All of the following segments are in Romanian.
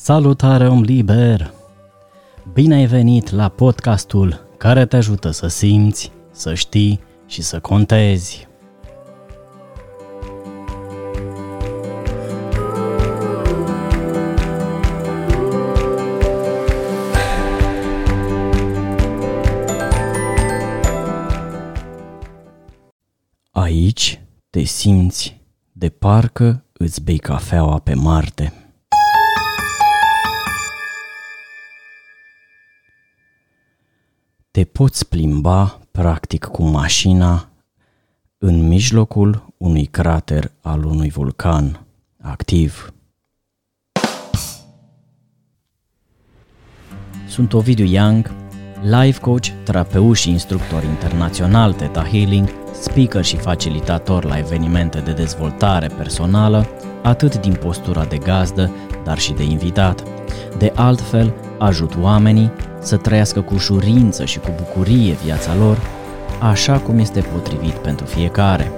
Salutare om liber! Bine ai venit la podcastul care te ajută să simți, să știi și să contezi. Aici te simți de parcă îți bei cafeaua pe Marte. Te poți plimba practic cu mașina în mijlocul unui crater al unui vulcan activ. Sunt Ovidiu Young, life coach, terapeut și instructor internațional Theta Healing, speaker și facilitator la evenimente de dezvoltare personală, atât din postura de gazdă, dar și de invitat. De altfel, ajut oamenii să trăiască cu ușurință și cu bucurie viața lor, așa cum este potrivit pentru fiecare.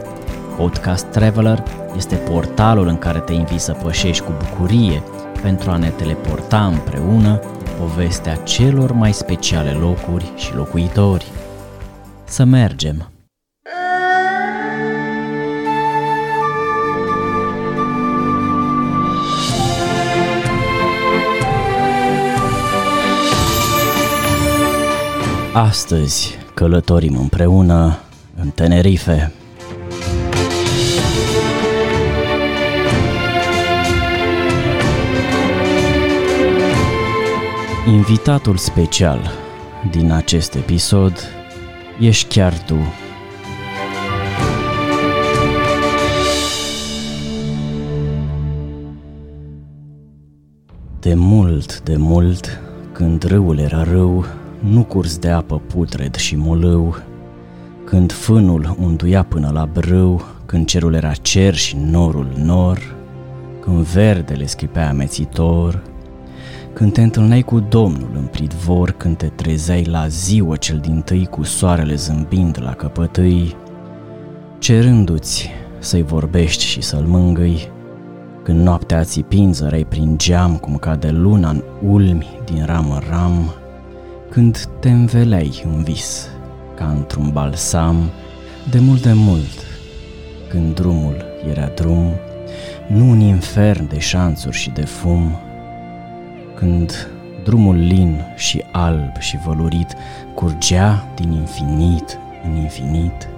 Podcast Traveler este portalul în care te invit să pășești cu bucurie pentru a ne teleporta împreună povestea celor mai speciale locuri și locuitori. Să mergem! Astăzi călătorim împreună în Tenerife. Invitatul special din acest episod ești chiar tu. De mult, de mult, când râul era râu, nu curs de apă putred și molău, când fânul unduia până la brâu, când cerul era cer și norul nor, când verdele sclipea amețitor, când te întâlneai cu Domnul în pridvor, când te trezeai la ziua cel din tâi cu soarele zâmbind la căpătâi, cerându-ți să-i vorbești și să-l mângâi, când noaptea țipind zărai prin geam cum cade luna în ulmi din ram în ram, când te înveleai în vis, ca într-un balsam, de mult de mult, când drumul era drum, nu un infern de șanțuri și de fum, când drumul lin și alb și vălurit curgea din infinit în infinit,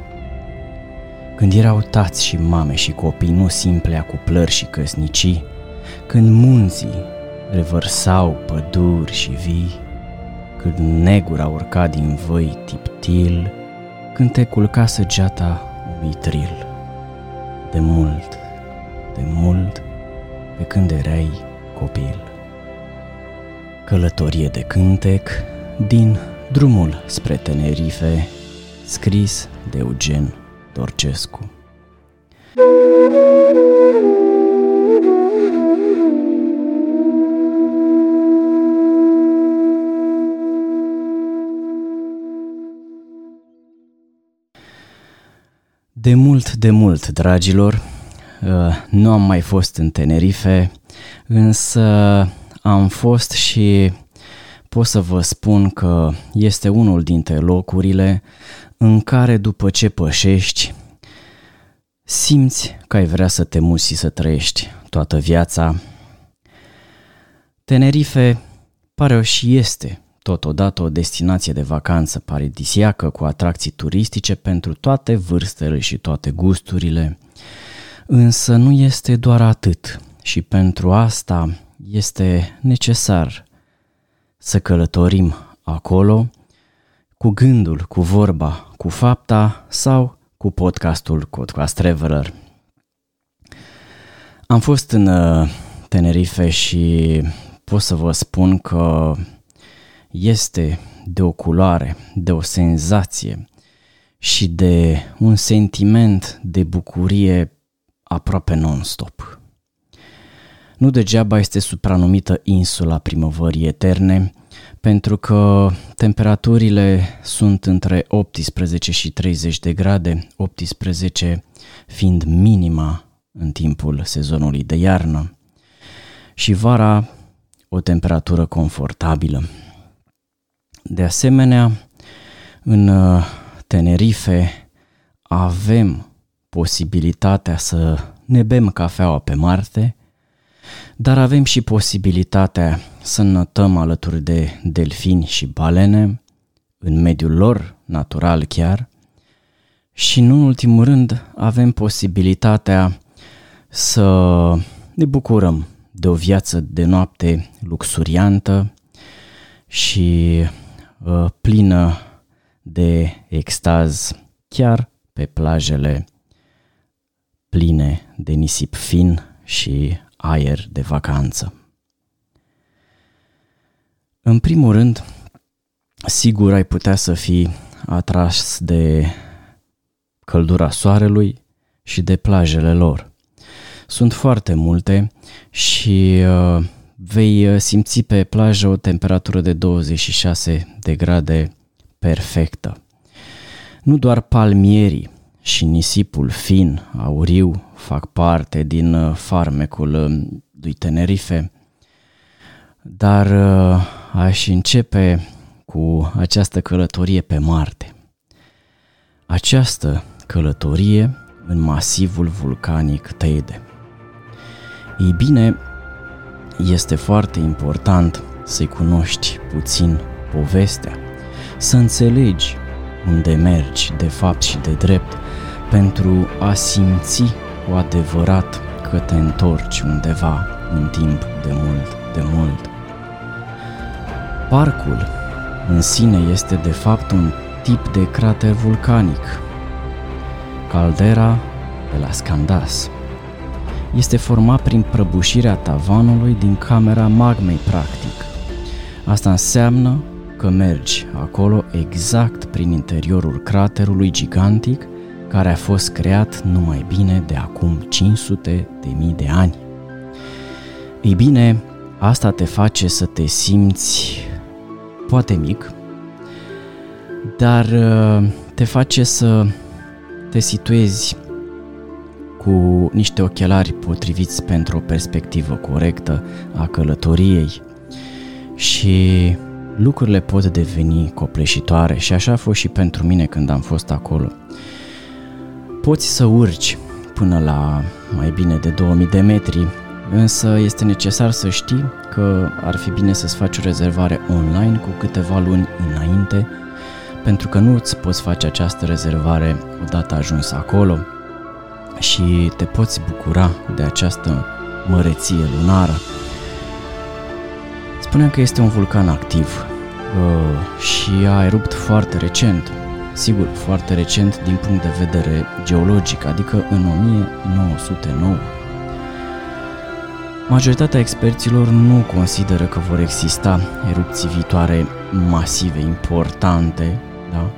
când erau tați și mame și copii, nu simple acuplări și căsnicii, când munții revărsau păduri și vii, când negura urca din văi tiptil, când te culca săgeata unui tril. De mult, de mult, pe când erai copil. Călătorie de cântec din Drumul spre Tenerife, scris de Eugen Dorcescu. De mult, de mult, dragilor, uh, nu am mai fost în Tenerife, însă am fost și pot să vă spun că este unul dintre locurile în care după ce pășești, simți că ai vrea să te muți și să trăiești toată viața. Tenerife pare și este totodată o destinație de vacanță paradisiacă cu atracții turistice pentru toate vârstele și toate gusturile. Însă nu este doar atât și pentru asta este necesar să călătorim acolo cu gândul, cu vorba, cu fapta sau cu podcastul Podcast Traveler. Am fost în uh, Tenerife și pot să vă spun că este de o culoare, de o senzație și de un sentiment de bucurie aproape non-stop. Nu degeaba este supranumită insula primăvării eterne, pentru că temperaturile sunt între 18 și 30 de grade, 18 fiind minima în timpul sezonului de iarnă. Și vara o temperatură confortabilă. De asemenea, în uh, Tenerife avem posibilitatea să ne bem cafeaua pe Marte, dar avem și posibilitatea să notăm alături de delfini și balene, în mediul lor natural chiar, și în ultimul rând avem posibilitatea să ne bucurăm de o viață de noapte luxuriantă și uh, plină de extaz chiar pe plajele pline de nisip fin și aer de vacanță. În primul rând, sigur ai putea să fii atras de căldura soarelui și de plajele lor. Sunt foarte multe și uh, vei uh, simți pe plajă o temperatură de 26 de grade perfectă. Nu doar palmierii și nisipul fin, auriu, fac parte din uh, farmecul uh, lui Tenerife, dar uh, aș începe cu această călătorie pe Marte. Această călătorie în masivul vulcanic Teide. Ei bine, este foarte important să-i cunoști puțin povestea, să înțelegi unde mergi de fapt și de drept pentru a simți cu adevărat că te întorci undeva în timp de mult, de mult. Parcul în sine este de fapt un tip de crater vulcanic. Caldera de la Scandas este format prin prăbușirea tavanului din camera magmei practic. Asta înseamnă că mergi acolo exact prin interiorul craterului gigantic care a fost creat numai bine de acum 500 de mii de ani. Ei bine, asta te face să te simți poate mic, dar uh, te face să te situezi cu niște ochelari potriviți pentru o perspectivă corectă a călătoriei și lucrurile pot deveni copleșitoare și așa a fost și pentru mine când am fost acolo. Poți să urci până la mai bine de 2000 de metri, însă este necesar să știi că ar fi bine să-ți faci o rezervare online cu câteva luni înainte, pentru că nu îți poți face această rezervare odată ajuns acolo și te poți bucura de această măreție lunară. Spuneam că este un vulcan activ uh, și a erupt foarte recent, sigur, foarte recent din punct de vedere geologic, adică în 1909. Majoritatea experților nu consideră că vor exista erupții viitoare masive, importante, da?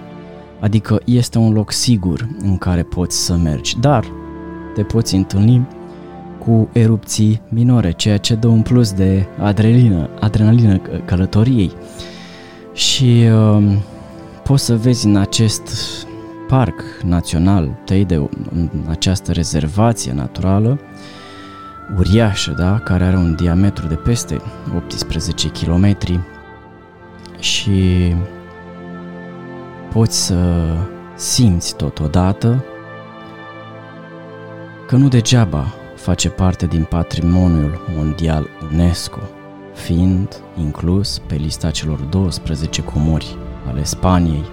Adică este un loc sigur în care poți să mergi, dar te poți întâlni cu erupții minore, ceea ce dă un plus de adrenalină, adrenalină călătoriei. Și uh, poți să vezi în acest parc național Teide, în această rezervație naturală uriașă, da, care are un diametru de peste 18 km și poți să simți totodată că nu degeaba face parte din patrimoniul mondial UNESCO, fiind inclus pe lista celor 12 comori ale Spaniei.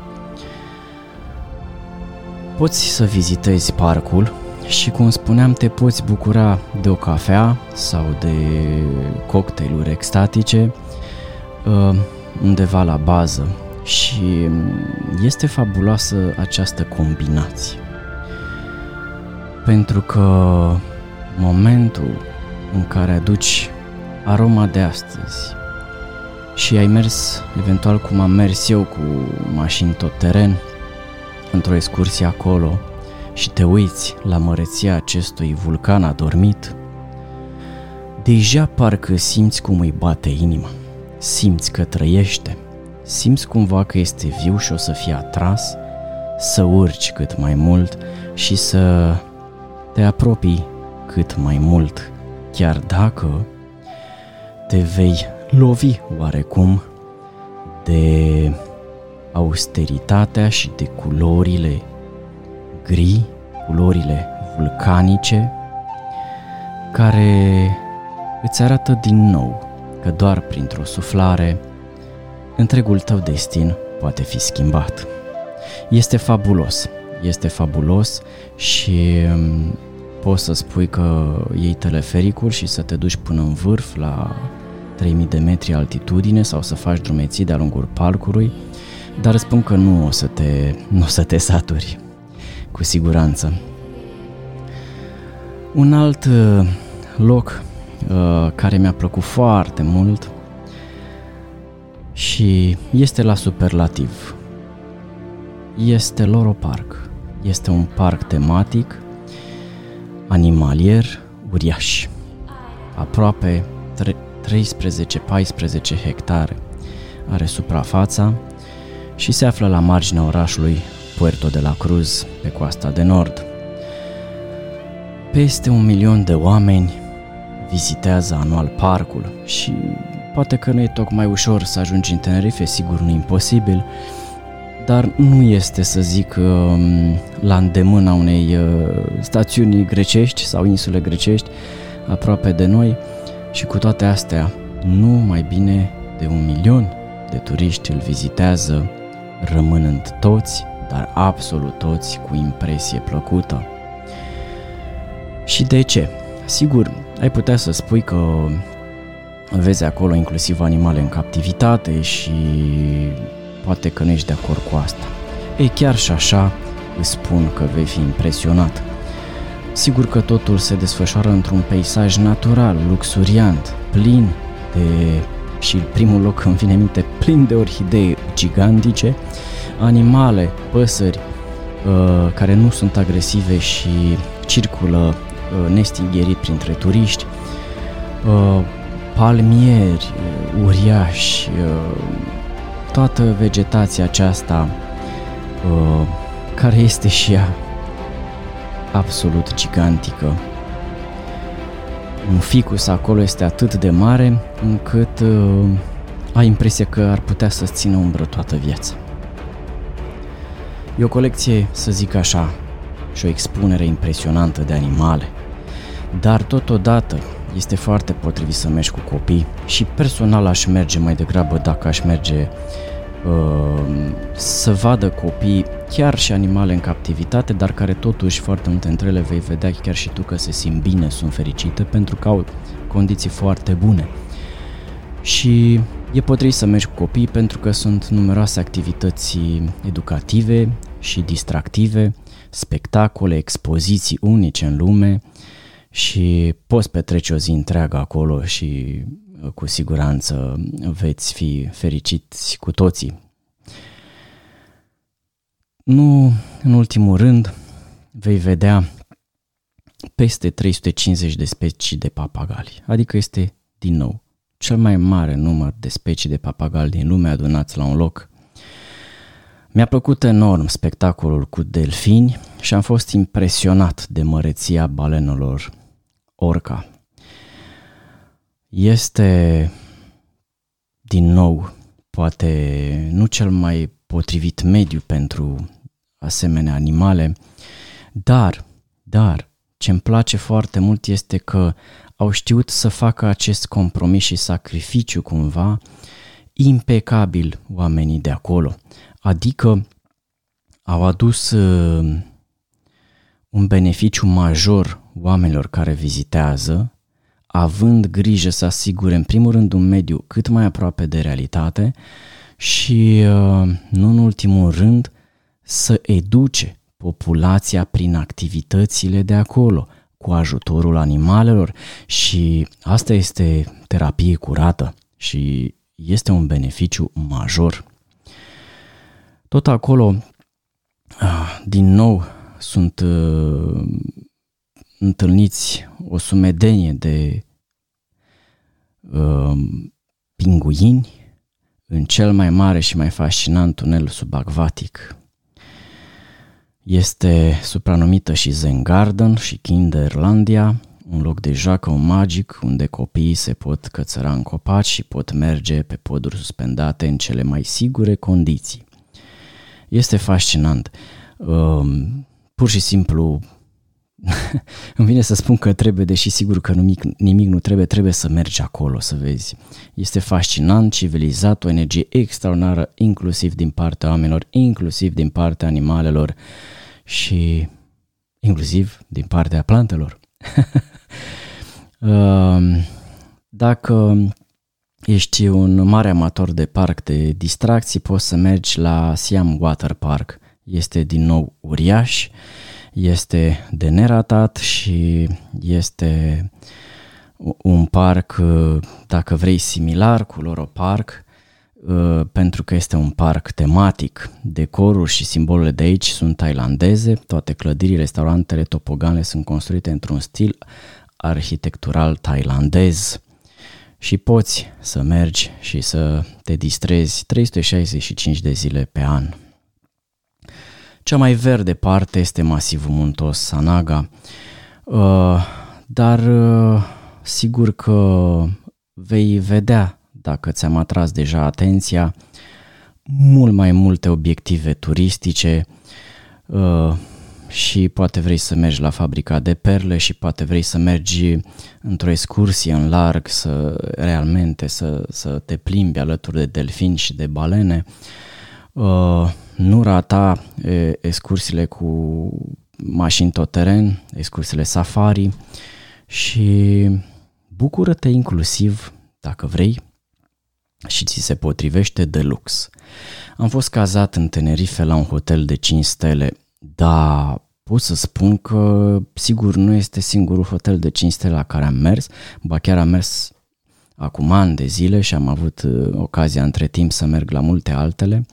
Poți să vizitezi parcul și, cum spuneam, te poți bucura de o cafea sau de cocktailuri extatice uh, undeva la bază și este fabuloasă această combinație. Pentru că momentul în care aduci aroma de astăzi și ai mers eventual cum am mers eu cu mașini tot teren într-o excursie acolo și te uiți la măreția acestui vulcan adormit, deja parcă simți cum îi bate inima, simți că trăiește, simți cumva că este viu și o să fie atras să urci cât mai mult și să te apropii cât mai mult, chiar dacă te vei lovi oarecum de austeritatea și de culorile gri, culorile vulcanice, care îți arată din nou că doar printr-o suflare întregul tău destin poate fi schimbat. Este fabulos, este fabulos și um, poți să spui că iei telefericul și să te duci până în vârf la 3000 de metri altitudine sau să faci drumeții de-a lungul parcului, dar spun că nu o să te, nu o să te saturi, cu siguranță. Un alt uh, loc uh, care mi-a plăcut foarte mult și este la superlativ. Este Loro Park. Este un parc tematic, animalier, uriaș. Aproape 13-14 hectare are suprafața și se află la marginea orașului Puerto de la Cruz, pe coasta de nord. Peste un milion de oameni vizitează anual parcul și poate că nu e tocmai ușor să ajungi în Tenerife, sigur nu imposibil, dar nu este, să zic, um, la îndemâna unei uh, stațiuni grecești sau insule grecești aproape de noi și cu toate astea, nu mai bine de un milion de turiști îl vizitează, rămânând toți, dar absolut toți, cu impresie plăcută. Și de ce? Sigur, ai putea să spui că vezi acolo inclusiv animale în captivitate și poate că nu ești de acord cu asta. Ei, chiar și așa îți spun că vei fi impresionat. Sigur că totul se desfășoară într-un peisaj natural, luxuriant, plin de și primul loc îmi vine minte plin de orhidee gigantice, animale, păsări uh, care nu sunt agresive și circulă uh, nestingherit printre turiști, uh, palmieri uh, uriași, uh, toată vegetația aceasta uh, care este și ea absolut gigantică. Un ficus acolo este atât de mare încât uh, ai impresia că ar putea să țină umbră toată viața. E o colecție, să zic așa, și o expunere impresionantă de animale, dar totodată este foarte potrivit să mergi cu copii și personal aș merge mai degrabă dacă aș merge uh, să vadă copii, chiar și animale în captivitate, dar care totuși foarte multe între ele vei vedea chiar și tu că se simt bine, sunt fericite pentru că au condiții foarte bune. Și e potrivit să mergi cu copii pentru că sunt numeroase activități educative și distractive, spectacole, expoziții unice în lume, și poți petrece o zi întreagă acolo și uh, cu siguranță veți fi fericiți cu toții. Nu în ultimul rând vei vedea peste 350 de specii de papagali, adică este din nou cel mai mare număr de specii de papagali din lume adunați la un loc. Mi-a plăcut enorm spectacolul cu delfini și am fost impresionat de măreția balenelor orca. Este, din nou, poate nu cel mai potrivit mediu pentru asemenea animale, dar, dar, ce îmi place foarte mult este că au știut să facă acest compromis și sacrificiu cumva impecabil oamenii de acolo. Adică au adus uh, un beneficiu major oamenilor care vizitează, având grijă să asigure în primul rând un mediu cât mai aproape de realitate și, uh, nu în ultimul rând, să educe populația prin activitățile de acolo, cu ajutorul animalelor și asta este terapie curată și este un beneficiu major. Tot acolo, uh, din nou, sunt uh, întâlniți o sumedenie de uh, pinguini în cel mai mare și mai fascinant tunel subacvatic. Este supranumită și Zen Garden și Kinderlandia, un loc de joacă, un magic, unde copiii se pot cățăra în copaci și pot merge pe poduri suspendate în cele mai sigure condiții. Este fascinant. Um, pur și simplu îmi vine să spun că trebuie, deși sigur că nimic, nimic nu trebuie, trebuie să mergi acolo să vezi. Este fascinant, civilizat, o energie extraordinară, inclusiv din partea oamenilor, inclusiv din partea animalelor și inclusiv din partea plantelor. Um, dacă ești un mare amator de parc de distracții, poți să mergi la Siam Water Park. Este din nou uriaș, este de neratat și este un parc, dacă vrei, similar cu Loro Park, uh, pentru că este un parc tematic. Decorul și simbolurile de aici sunt tailandeze, toate clădirile, restaurantele, topogane sunt construite într-un stil arhitectural tailandez și poți să mergi și să te distrezi 365 de zile pe an. Cea mai verde parte este masivul muntos Sanaga, uh, dar uh, sigur că vei vedea, dacă ți-am atras deja atenția, mult mai multe obiective turistice uh, și poate vrei să mergi la fabrica de perle și poate vrei să mergi într-o excursie în larg, să realmente să, să te plimbi alături de delfini și de balene. Uh, nu rata e, excursiile cu mașini tot teren, excursiile safari și bucură-te inclusiv, dacă vrei, și ți se potrivește de lux. Am fost cazat în Tenerife la un hotel de 5 stele, dar pot să spun că sigur nu este singurul hotel de 5 stele la care am mers, ba chiar am mers acum ani de zile și am avut uh, ocazia între timp să merg la multe altele.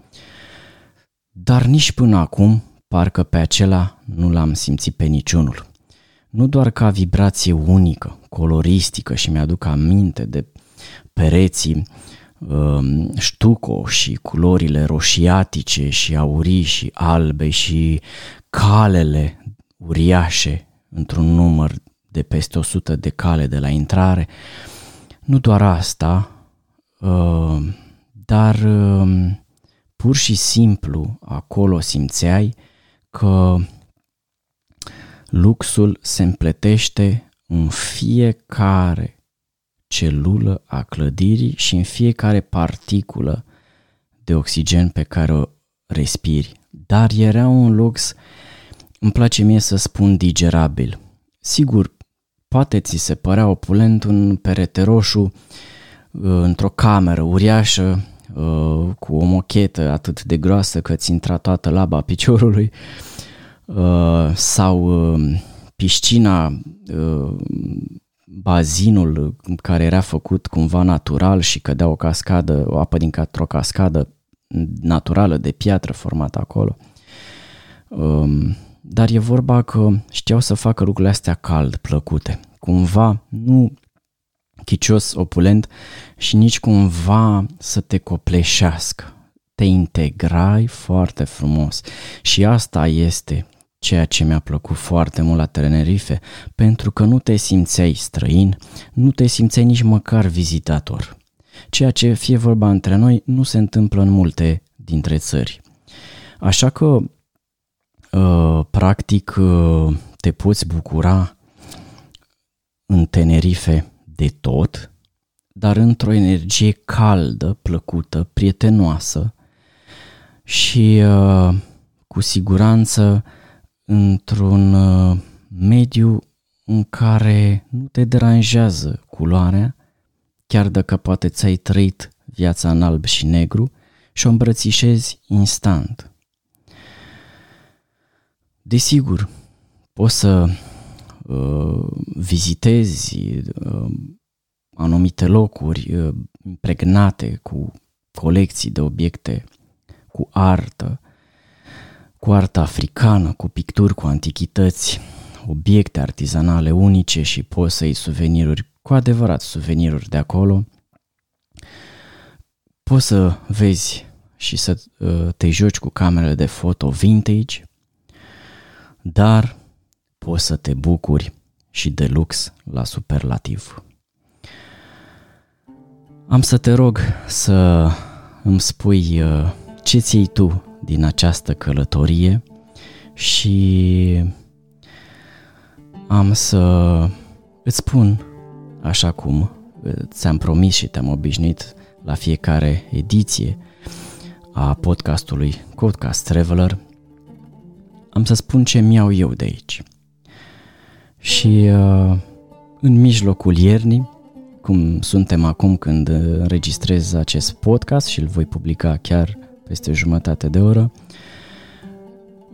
Dar nici până acum, parcă pe acela nu l-am simțit pe niciunul. Nu doar ca vibrație unică, coloristică și mi-aduc aminte de pereții um, ștuco și culorile roșiatice și aurii și albe și calele uriașe într-un număr de peste 100 de cale de la intrare. Nu doar asta, uh, dar uh, pur și simplu acolo simțeai că luxul se împletește în fiecare celulă a clădirii și în fiecare particulă de oxigen pe care o respiri. Dar era un lux, îmi place mie să spun digerabil. Sigur, poate ți se părea opulent un perete roșu într-o cameră uriașă Uh, cu o mochetă atât de groasă că ți intra toată laba piciorului uh, sau uh, piscina, bazinul care era făcut cumva natural și cădea o cascadă, o apă din o cascadă naturală de piatră formată acolo. Um, dar e vorba că știau să facă lucrurile astea cald, plăcute. Cumva nu chicios, opulent și nici cumva să te copleșească. Te integrai foarte frumos și asta este ceea ce mi-a plăcut foarte mult la Tenerife, pentru că nu te simțeai străin, nu te simțeai nici măcar vizitator. Ceea ce, fie vorba între noi, nu se întâmplă în multe dintre țări. Așa că, uh, practic, uh, te poți bucura în Tenerife de tot, dar într-o energie caldă, plăcută, prietenoasă și uh, cu siguranță într-un uh, mediu în care nu te deranjează culoarea, chiar dacă poate ți-ai trăit viața în alb și negru și o îmbrățișezi instant. Desigur, poți să uh, vizitezi uh, anumite locuri uh, impregnate cu colecții de obiecte, cu artă, cu artă africană, cu picturi, cu antichități, obiecte artizanale unice și poți să iei suveniruri, cu adevărat suveniruri de acolo. Poți să vezi și să uh, te joci cu camerele de foto vintage, dar poți să te bucuri și de lux la superlativ. Am să te rog să îmi spui uh, ce ții tu din această călătorie și am să îți spun, așa cum ți-am promis și te-am obișnuit la fiecare ediție a podcastului Podcast Traveler, am să spun ce mi-au eu de aici. Și uh, în mijlocul iernii, cum suntem acum când înregistrez acest podcast și îl voi publica chiar peste jumătate de oră,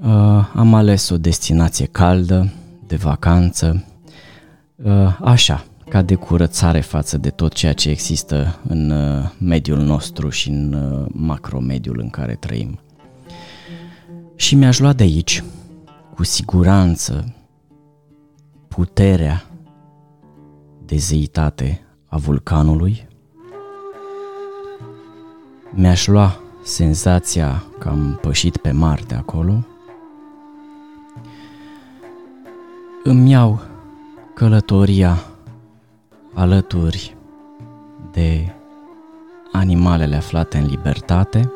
uh, am ales o destinație caldă, de vacanță, uh, așa, ca de curățare față de tot ceea ce există în uh, mediul nostru și în uh, macromediul în care trăim. Și mi-aș lua de aici, cu siguranță, puterea de zeitate a vulcanului, mi-aș lua senzația că am pășit pe Marte acolo, îmi iau călătoria alături de animalele aflate în libertate,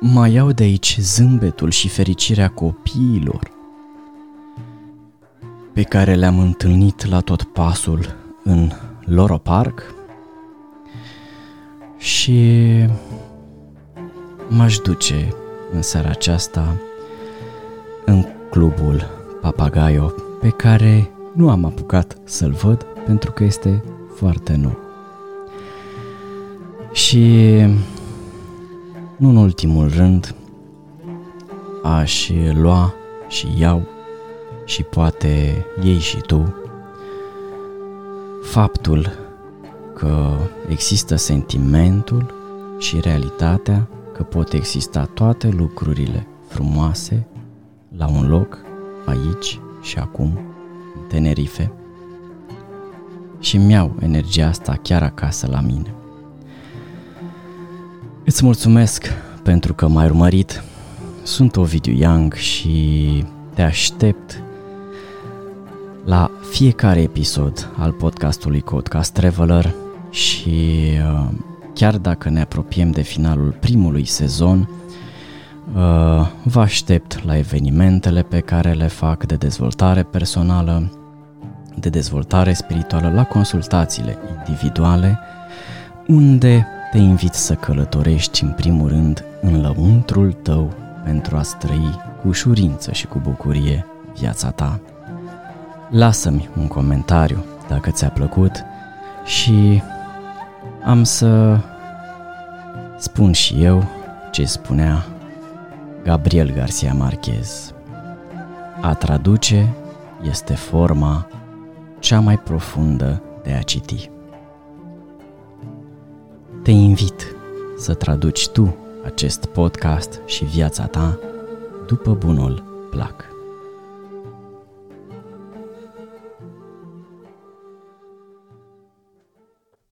mai iau de aici zâmbetul și fericirea copiilor pe care le-am întâlnit la tot pasul în Loro Park și m-aș duce în seara aceasta în clubul Papagayo pe care nu am apucat să-l văd pentru că este foarte nou. Și nu în ultimul rând aș lua și iau și poate ei și tu faptul că există sentimentul și realitatea că pot exista toate lucrurile frumoase la un loc, aici și acum, în Tenerife, și mi-au energia asta chiar acasă la mine. Îți mulțumesc pentru că m-ai urmărit. Sunt Ovidiu Young și te aștept la fiecare episod al podcastului Codecast Traveler și uh, chiar dacă ne apropiem de finalul primului sezon, uh, vă aștept la evenimentele pe care le fac de dezvoltare personală, de dezvoltare spirituală, la consultațiile individuale, unde te invit să călătorești în primul rând în lăuntrul tău pentru a trăi cu ușurință și cu bucurie viața ta. Lasă-mi un comentariu dacă ți-a plăcut și am să spun și eu ce spunea Gabriel Garcia Marquez. A traduce este forma cea mai profundă de a citi. Te invit să traduci tu acest podcast și viața ta după bunul plac.